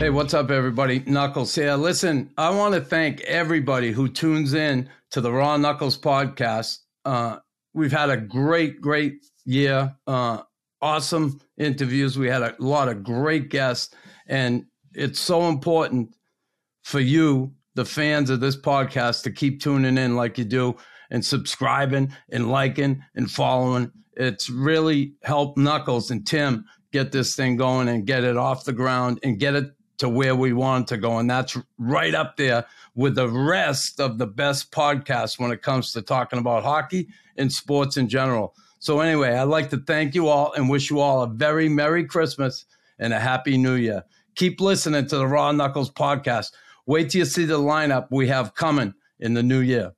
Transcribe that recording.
Hey, what's up, everybody? Knuckles here. Listen, I want to thank everybody who tunes in to the Raw Knuckles podcast. Uh, we've had a great, great year. Uh, awesome interviews. We had a lot of great guests, and it's so important for you, the fans of this podcast, to keep tuning in like you do and subscribing and liking and following. It's really helped Knuckles and Tim get this thing going and get it off the ground and get it to where we want to go. And that's right up there with the rest of the best podcasts when it comes to talking about hockey and sports in general. So, anyway, I'd like to thank you all and wish you all a very Merry Christmas and a Happy New Year. Keep listening to the Raw Knuckles podcast. Wait till you see the lineup we have coming in the new year.